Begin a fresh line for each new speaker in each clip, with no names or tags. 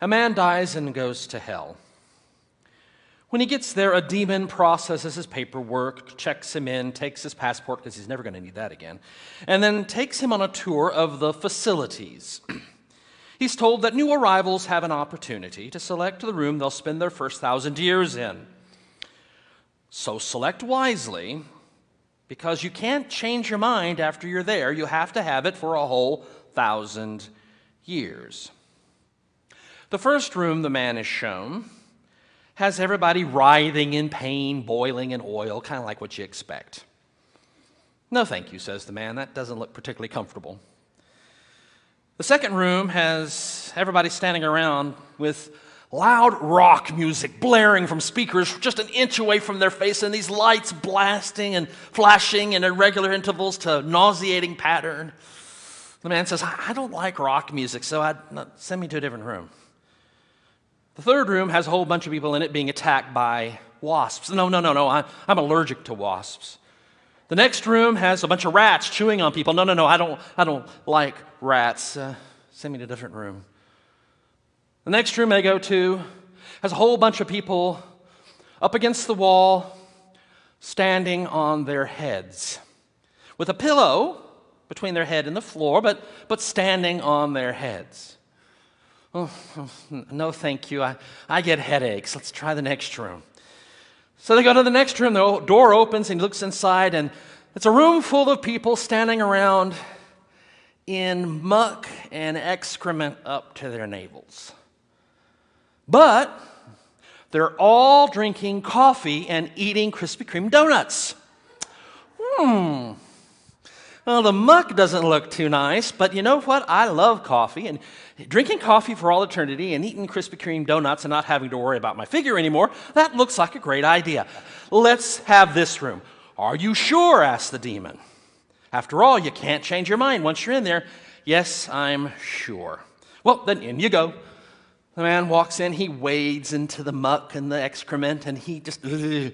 A man dies and goes to hell. When he gets there, a demon processes his paperwork, checks him in, takes his passport, because he's never going to need that again, and then takes him on a tour of the facilities. he's told that new arrivals have an opportunity to select the room they'll spend their first thousand years in. So select wisely, because you can't change your mind after you're there. You have to have it for a whole thousand years. The first room the man is shown has everybody writhing in pain, boiling in oil, kind of like what you expect. No, thank you, says the man. That doesn't look particularly comfortable. The second room has everybody standing around with loud rock music blaring from speakers just an inch away from their face, and these lights blasting and flashing in irregular intervals to nauseating pattern. The man says, I don't like rock music, so I'd, send me to a different room. The third room has a whole bunch of people in it being attacked by wasps. No, no, no, no, I'm, I'm allergic to wasps. The next room has a bunch of rats chewing on people. No, no, no, I don't, I don't like rats. Uh, send me to a different room. The next room I go to has a whole bunch of people up against the wall, standing on their heads, with a pillow between their head and the floor, but, but standing on their heads. Oh, no, thank you. I, I get headaches. Let's try the next room. So they go to the next room. The door opens and he looks inside, and it's a room full of people standing around in muck and excrement up to their navels. But they're all drinking coffee and eating Krispy Kreme donuts. Hmm. Well, the muck doesn't look too nice, but you know what? I love coffee, and drinking coffee for all eternity and eating Krispy Kreme donuts and not having to worry about my figure anymore, that looks like a great idea. Let's have this room. Are you sure? asked the demon. After all, you can't change your mind once you're in there. Yes, I'm sure. Well, then in you go. The man walks in, he wades into the muck and the excrement, and he just, ugh,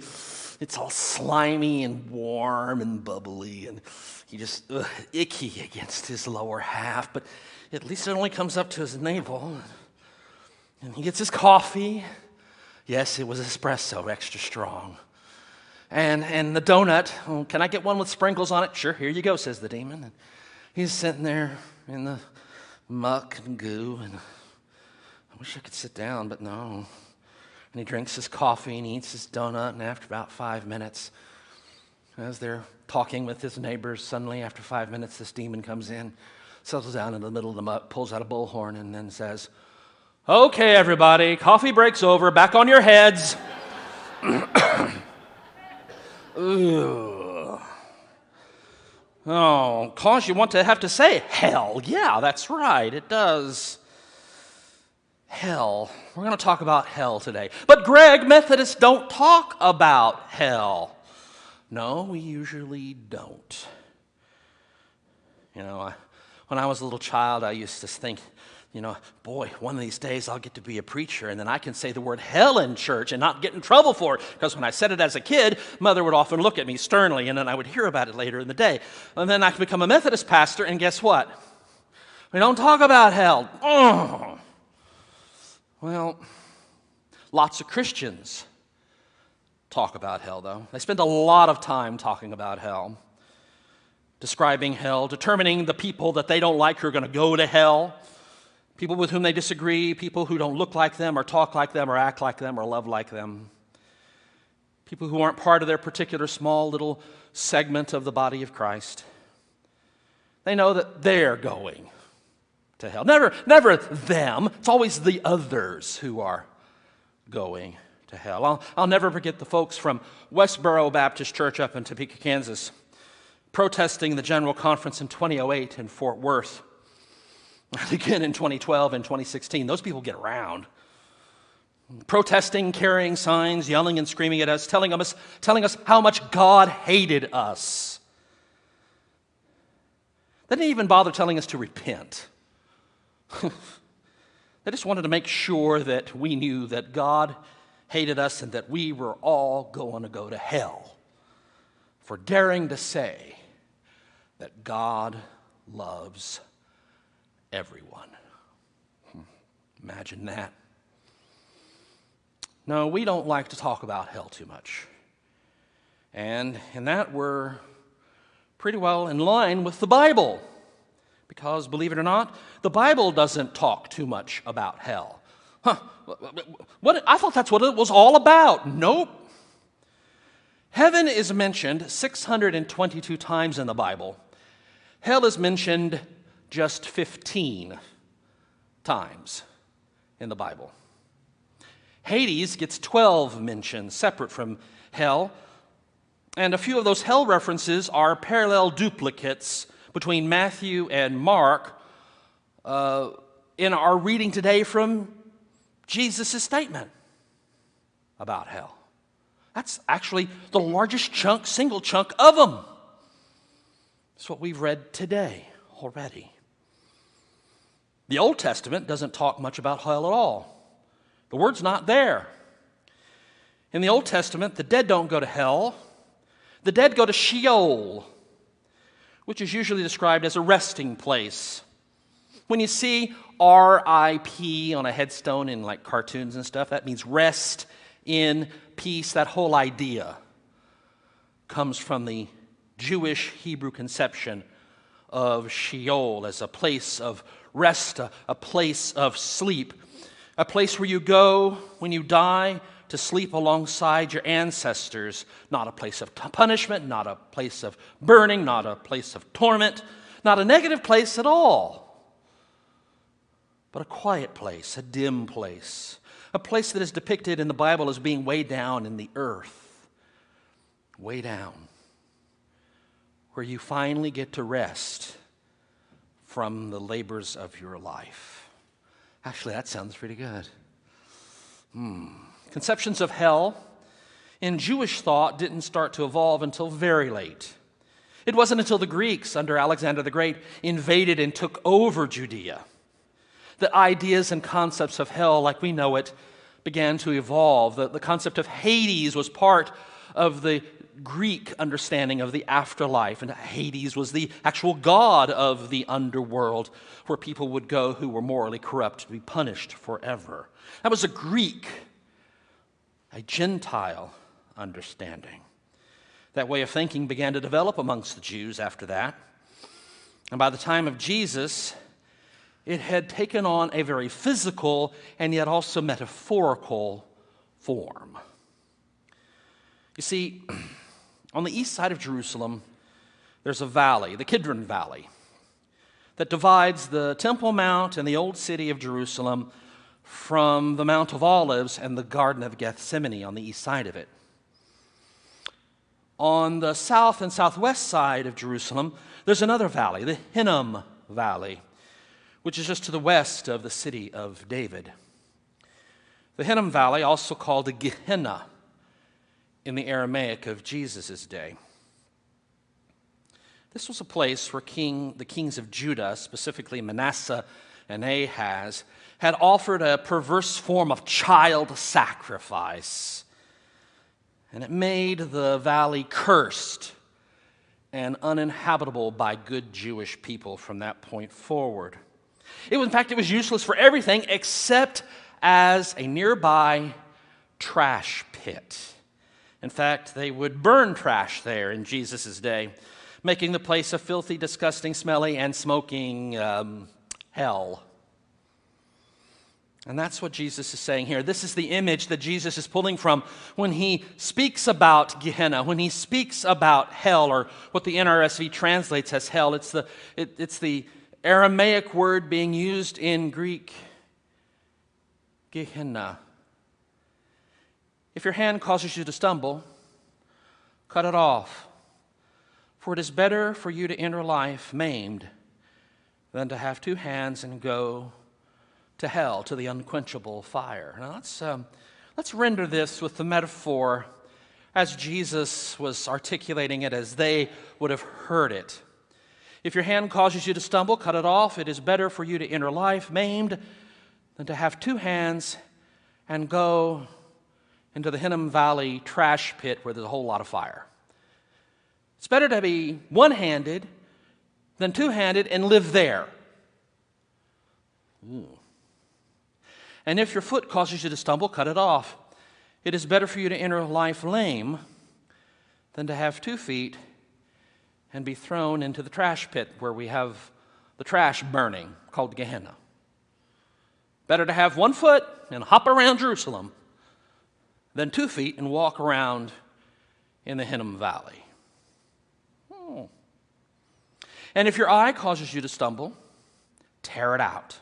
it's all slimy and warm and bubbly, and he just ugh, icky against his lower half, but at least it only comes up to his navel. And he gets his coffee. Yes, it was espresso, extra strong. And, and the donut, oh, can I get one with sprinkles on it? Sure, here you go, says the demon. And he's sitting there in the muck and goo, and I wish I could sit down, but no. And he drinks his coffee and eats his donut, and after about five minutes, as they're talking with his neighbors, suddenly, after five minutes, this demon comes in, settles down in the middle of the muck, pulls out a bullhorn, and then says, Okay, everybody, coffee break's over, back on your heads. Oh, cause you want to have to say hell. Yeah, that's right, it does. Hell. We're going to talk about hell today. But, Greg, Methodists don't talk about hell. No, we usually don't. You know, I, when I was a little child, I used to think, you know, boy, one of these days I'll get to be a preacher and then I can say the word hell in church and not get in trouble for it. Because when I said it as a kid, mother would often look at me sternly and then I would hear about it later in the day. And then I could become a Methodist pastor and guess what? We don't talk about hell. Oh. Well, lots of Christians talk about hell, though. They spend a lot of time talking about hell, describing hell, determining the people that they don't like who are going to go to hell, people with whom they disagree, people who don't look like them, or talk like them, or act like them, or love like them, people who aren't part of their particular small little segment of the body of Christ. They know that they're going to hell. Never, never them. It's always the others who are going to hell. I'll, I'll never forget the folks from Westboro Baptist Church up in Topeka, Kansas, protesting the General Conference in 2008 in Fort Worth. And again in 2012 and 2016. Those people get around. Protesting, carrying signs, yelling and screaming at us, telling us, telling us how much God hated us. They didn't even bother telling us to repent. they just wanted to make sure that we knew that God hated us and that we were all going to go to hell for daring to say that God loves everyone. Imagine that. No, we don't like to talk about hell too much. And in that, we're pretty well in line with the Bible. Because, believe it or not, the Bible doesn't talk too much about hell. Huh, what, I thought that's what it was all about. Nope. Heaven is mentioned 622 times in the Bible. Hell is mentioned just 15 times in the Bible. Hades gets 12 mentions separate from hell, and a few of those hell references are parallel duplicates between Matthew and Mark uh, in our reading today from Jesus' statement about hell. That's actually the largest chunk, single chunk of them. That's what we've read today already. The Old Testament doesn't talk much about hell at all. The word's not there. In the Old Testament, the dead don't go to hell, the dead go to Sheol, which is usually described as a resting place. When you see RIP on a headstone in like cartoons and stuff, that means rest in peace. That whole idea comes from the Jewish Hebrew conception of Sheol as a place of rest, a, a place of sleep, a place where you go when you die to sleep alongside your ancestors, not a place of t- punishment, not a place of burning, not a place of torment, not a negative place at all, but a quiet place, a dim place, a place that is depicted in the Bible as being way down in the earth, way down, where you finally get to rest from the labors of your life. Actually, that sounds pretty good. Hmm. Conceptions of hell in Jewish thought didn't start to evolve until very late. It wasn't until the Greeks, under Alexander the Great, invaded and took over Judea that ideas and concepts of hell, like we know it, began to evolve. The, the concept of Hades was part of the Greek understanding of the afterlife, and Hades was the actual god of the underworld where people would go who were morally corrupt to be punished forever. That was a Greek, a Gentile understanding. That way of thinking began to develop amongst the Jews after that. And by the time of Jesus, it had taken on a very physical and yet also metaphorical form. You see, On the east side of Jerusalem, there's a valley, the Kidron Valley, that divides the Temple Mount and the old city of Jerusalem from the Mount of Olives and the Garden of Gethsemane on the east side of it. On the south and southwest side of Jerusalem, there's another valley, the Hinnom Valley, which is just to the west of the city of David. The Hinnom Valley, also called the Gehenna, in the Aramaic of Jesus' day. This was a place where king, the kings of Judah, specifically Manasseh and Ahaz, had offered a perverse form of child sacrifice. And it made the valley cursed and uninhabitable by good Jewish people from that point forward. It, in fact, it was useless for everything except as a nearby trash pit. In fact, they would burn trash there in Jesus' day, making the place a filthy, disgusting, smelly, and smoking um, hell. And that's what Jesus is saying here. This is the image that Jesus is pulling from when he speaks about Gehenna, when he speaks about hell, or what the NRSV translates as hell. It's the, it, it's the Aramaic word being used in Greek, Gehenna. If your hand causes you to stumble, cut it off. For it is better for you to enter life maimed than to have two hands and go to hell, to the unquenchable fire. Now let's, um, let's render this with the metaphor as Jesus was articulating it, as they would have heard it. If your hand causes you to stumble, cut it off. It is better for you to enter life maimed than to have two hands and go into the Hinnom Valley trash pit where there's a whole lot of fire. It's better to be one handed than two handed and live there. Ooh. And if your foot causes you to stumble, cut it off. It is better for you to enter life lame than to have two feet and be thrown into the trash pit where we have the trash burning called Gehenna. Better to have one foot and hop around Jerusalem than two feet and walk around in the Hinnom Valley. Hmm. And if your eye causes you to stumble, tear it out.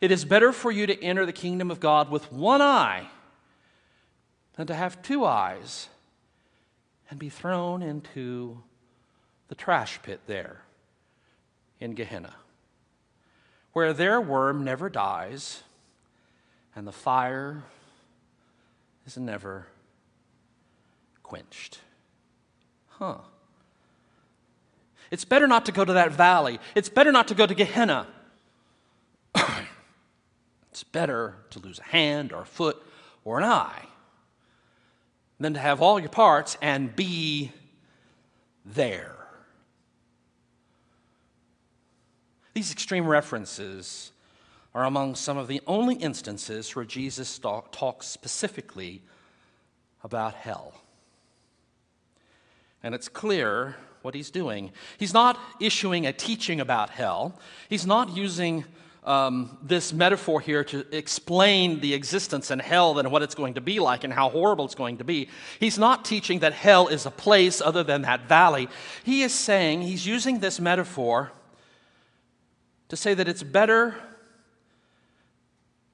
It is better for you to enter the kingdom of God with one eye than to have two eyes and be thrown into the trash pit there in Gehenna, where their worm never dies and the fire is never quenched. Huh. It's better not to go to that valley. It's better not to go to Gehenna. it's better to lose a hand or a foot or an eye than to have all your parts and be there. These extreme references are among some of the only instances where Jesus talks specifically about hell. And it's clear what he's doing. He's not issuing a teaching about hell, he's not using um, this metaphor here to explain the existence in hell and what it's going to be like and how horrible it's going to be. He's not teaching that hell is a place other than that valley. He is saying, he's using this metaphor to say that it's better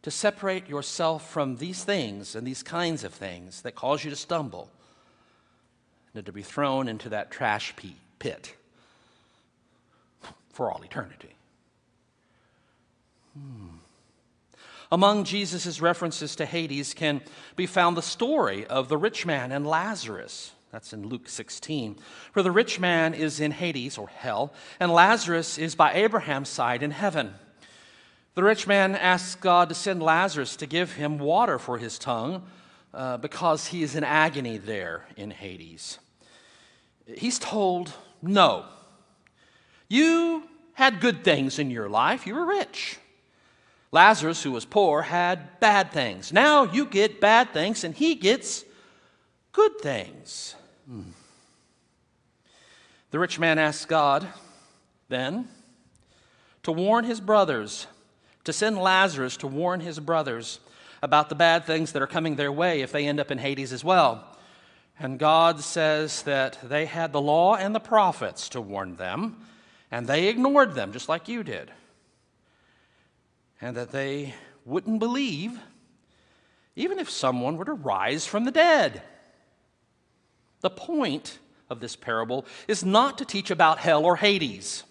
to separate yourself from these things and these kinds of things that cause you to stumble and to be thrown into that trash pit for all eternity. Hmm. Among Jesus' references to Hades can be found the story of the rich man and Lazarus. That's in Luke 16, where the rich man is in Hades or hell, and Lazarus is by Abraham's side in heaven. The rich man asks God to send Lazarus to give him water for his tongue uh, because he is in agony there in Hades. He's told, No. You had good things in your life, you were rich. Lazarus, who was poor, had bad things. Now you get bad things, and he gets good things. Hmm. The rich man asks God then to warn his brothers, to send Lazarus to warn his brothers about the bad things that are coming their way if they end up in Hades as well. And God says that they had the law and the prophets to warn them, and they ignored them just like you did and that they wouldn't believe even if someone were to rise from the dead. The point of this parable is not to teach about hell or Hades.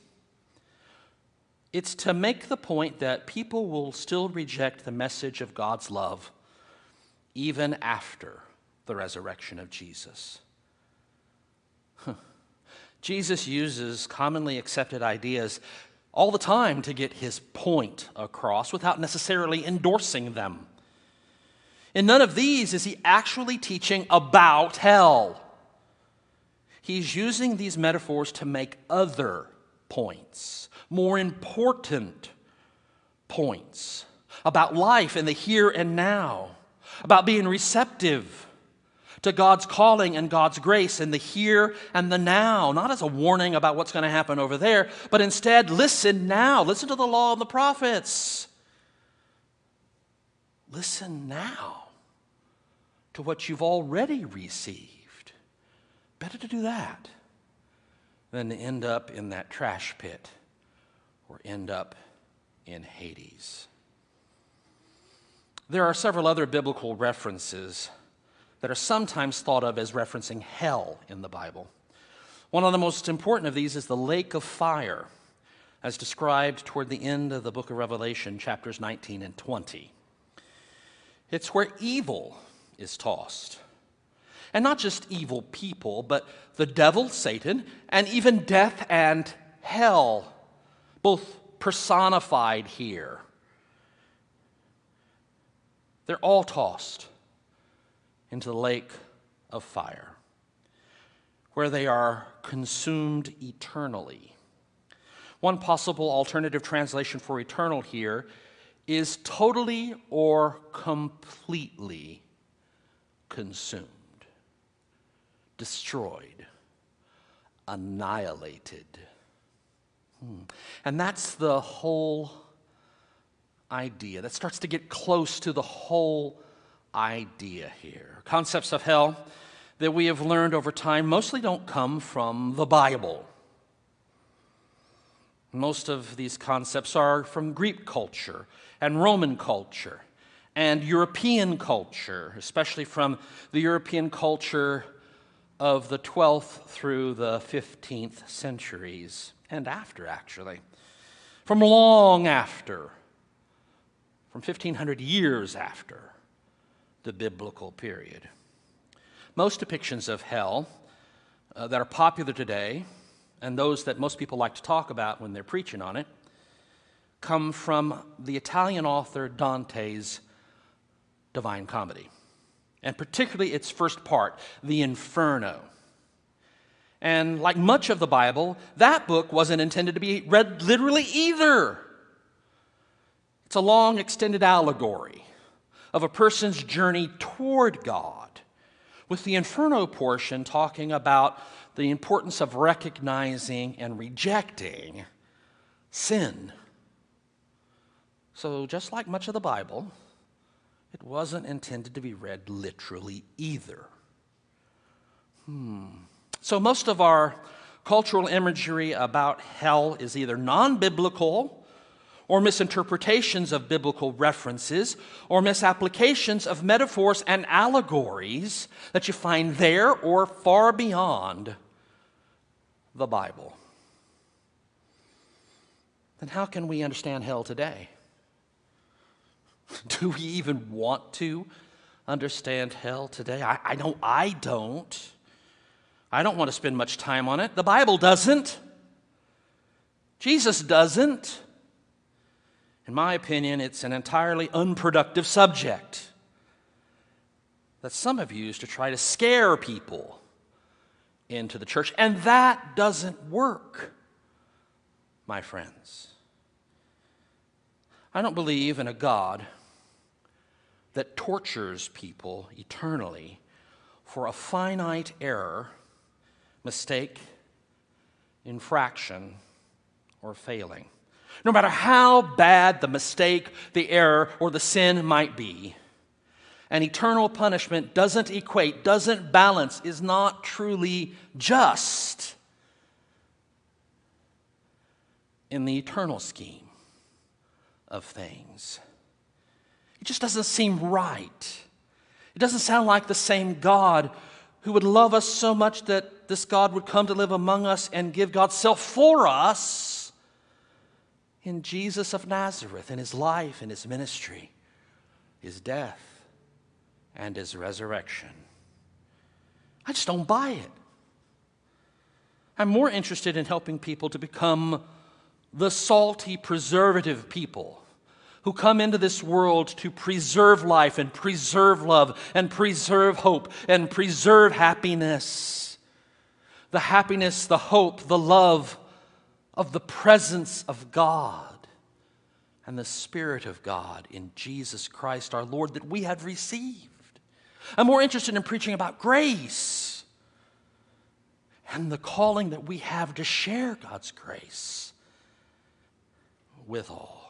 It's to make the point that people will still reject the message of God's love even after the resurrection of Jesus. Jesus uses commonly accepted ideas all the time to get his point across without necessarily endorsing them. In none of these is he actually teaching about hell. He's using these metaphors to make other points, more important points about life in the here and now, about being receptive to God's calling and God's grace in the here and the now, not as a warning about what's going to happen over there, but instead, listen now. Listen to the law and the prophets. Listen now to what you've already received. Better to do that than to end up in that trash pit or end up in Hades. There are several other biblical references that are sometimes thought of as referencing hell in the Bible. One of the most important of these is the lake of fire, as described toward the end of the book of Revelation, chapters 19 and 20. It's where evil is tossed. And not just evil people, but the devil, Satan, and even death and hell, both personified here. They're all tossed into the lake of fire, where they are consumed eternally. One possible alternative translation for eternal here is totally or completely consumed, destroyed, annihilated. Hmm. And that's the whole idea. That starts to get close to the whole idea here. Concepts of hell that we have learned over time mostly don't come from the Bible. Most of these concepts are from Greek culture and Roman culture and European culture, especially from the European culture of the 12th through the 15th centuries and after, actually. From long after, from 1500 years after the biblical period. Most depictions of hell uh, that are popular today, and those that most people like to talk about when they're preaching on it, come from the Italian author Dante's Divine Comedy, and particularly its first part, the Inferno. And like much of the Bible, that book wasn't intended to be read literally either. It's a long, extended allegory of a person's journey toward God, with the Inferno portion talking about the importance of recognizing and rejecting sin. So, just like much of the Bible, it wasn't intended to be read literally either. Hmm. So, most of our cultural imagery about hell is either non biblical or misinterpretations of biblical references or misapplications of metaphors and allegories that you find there or far beyond the Bible. Then, how can we understand hell today? Do we even want to understand hell today? I, I know I don't. I don't want to spend much time on it. The Bible doesn't. Jesus doesn't. In my opinion, it's an entirely unproductive subject that some have used to try to scare people into the church. And that doesn't work, my friends. I don't believe in a God that tortures people eternally for a finite error mistake, infraction, or failing. No matter how bad the mistake, the error, or the sin might be, an eternal punishment doesn't equate, doesn't balance, is not truly just in the eternal scheme of things. It just doesn't seem right. It doesn't sound like the same God who would love us so much that this God would come to live among us and give God's self for us in Jesus of Nazareth, in his life, in his ministry, his death, and his resurrection. I just don't buy it. I'm more interested in helping people to become the salty, preservative people who come into this world to preserve life and preserve love and preserve hope and preserve happiness. The happiness, the hope, the love of the presence of God and the Spirit of God in Jesus Christ our Lord that we have received. I'm more interested in preaching about grace and the calling that we have to share God's grace with all.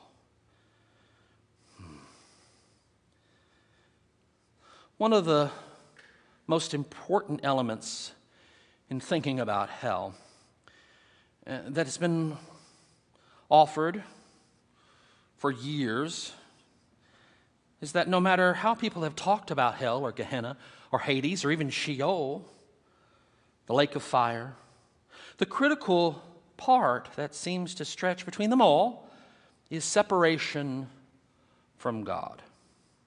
One of the most important elements in thinking about hell uh, that has been offered for years is that no matter how people have talked about hell or Gehenna or Hades or even Sheol, the lake of fire, the critical part that seems to stretch between them all is separation from God.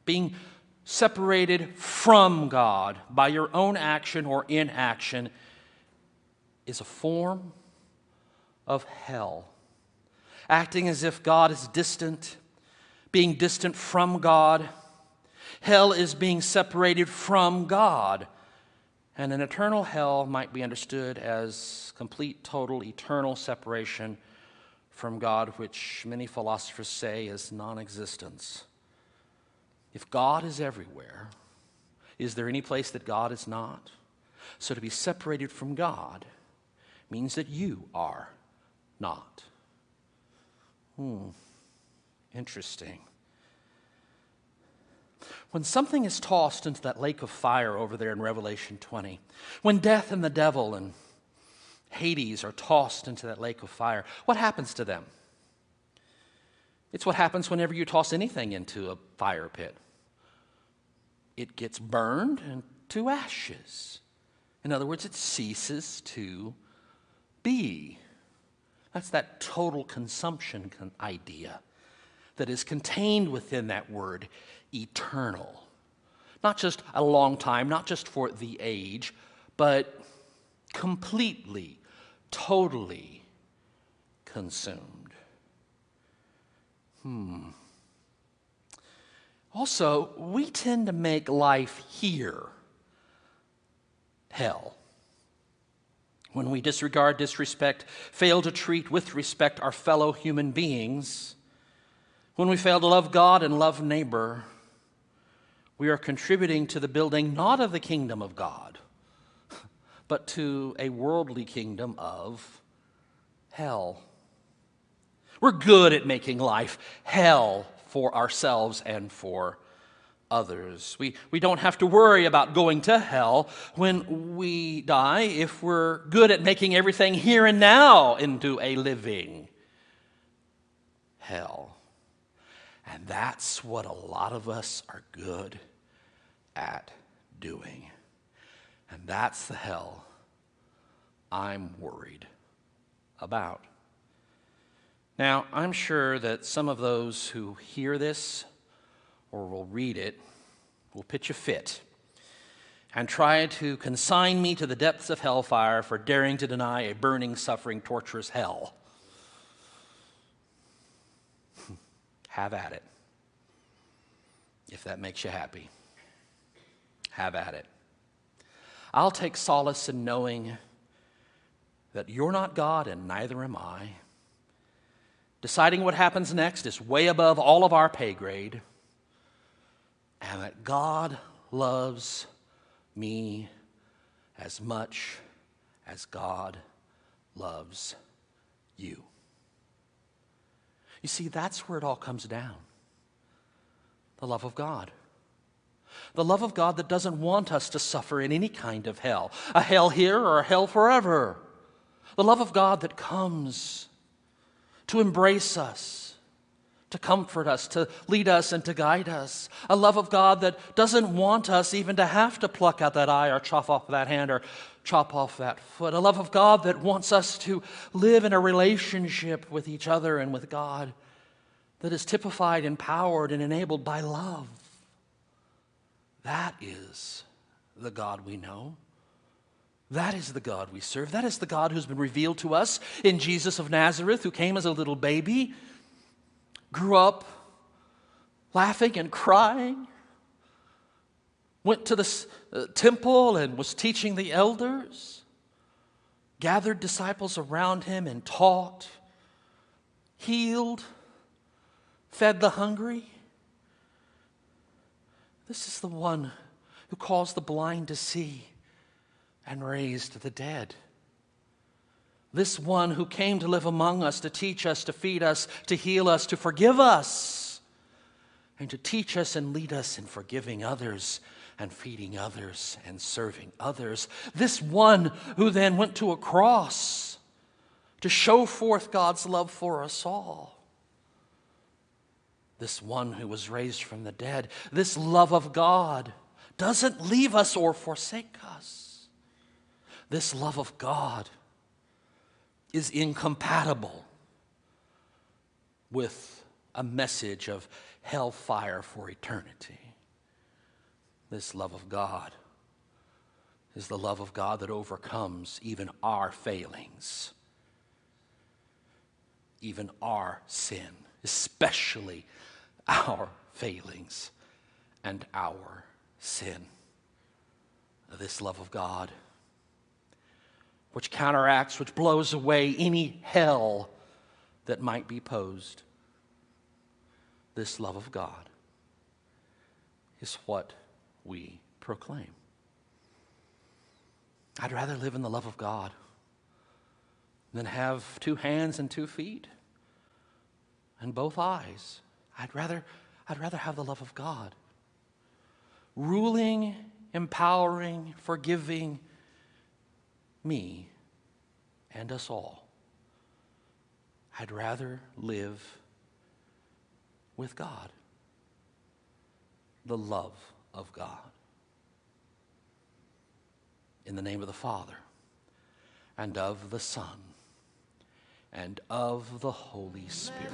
Being separated from God by your own action or inaction is a form of hell. Acting as if God is distant, being distant from God. Hell is being separated from God. And an eternal hell might be understood as complete, total, eternal separation from God, which many philosophers say is non existence. If God is everywhere, is there any place that God is not? So to be separated from God means that you are not. Hmm, interesting. When something is tossed into that lake of fire over there in Revelation 20, when death and the devil and Hades are tossed into that lake of fire, what happens to them? It's what happens whenever you toss anything into a fire pit it gets burned into ashes. In other words, it ceases to be. That's that total consumption con- idea that is contained within that word eternal. Not just a long time, not just for the age, but completely, totally consumed. Hmm. Also, we tend to make life here hell. When we disregard, disrespect, fail to treat with respect our fellow human beings, when we fail to love God and love neighbor, we are contributing to the building not of the kingdom of God, but to a worldly kingdom of hell. We're good at making life hell for ourselves and for others. We, we don't have to worry about going to hell when we die if we're good at making everything here and now into a living hell. And that's what a lot of us are good at doing. And that's the hell I'm worried about. Now, I'm sure that some of those who hear this or will read it will pitch a fit and try to consign me to the depths of hellfire for daring to deny a burning, suffering, torturous hell. Have at it. If that makes you happy, have at it. I'll take solace in knowing that you're not God and neither am I Deciding what happens next is way above all of our pay grade. And that God loves me as much as God loves you. You see, that's where it all comes down the love of God. The love of God that doesn't want us to suffer in any kind of hell, a hell here or a hell forever. The love of God that comes to embrace us, to comfort us, to lead us, and to guide us. A love of God that doesn't want us even to have to pluck out that eye or chop off that hand or chop off that foot. A love of God that wants us to live in a relationship with each other and with God that is typified, empowered, and enabled by love. That is the God we know. That is the God we serve. That is the God who's been revealed to us in Jesus of Nazareth, who came as a little baby, grew up laughing and crying, went to the uh, temple and was teaching the elders, gathered disciples around him and taught, healed, fed the hungry. This is the one who calls the blind to see and raised the dead. This one who came to live among us, to teach us, to feed us, to heal us, to forgive us, and to teach us and lead us in forgiving others and feeding others and serving others. This one who then went to a cross to show forth God's love for us all. This one who was raised from the dead, this love of God doesn't leave us or forsake us. This love of God is incompatible with a message of hellfire for eternity. This love of God is the love of God that overcomes even our failings, even our sin, especially our failings and our sin. This love of God which counteracts, which blows away any hell that might be posed. This love of God is what we proclaim. I'd rather live in the love of God than have two hands and two feet and both eyes. I'd rather, I'd rather have the love of God. Ruling, empowering, forgiving me and us all. I'd rather live with God, the love of God. In the name of the Father, and of the Son, and of the Holy Spirit.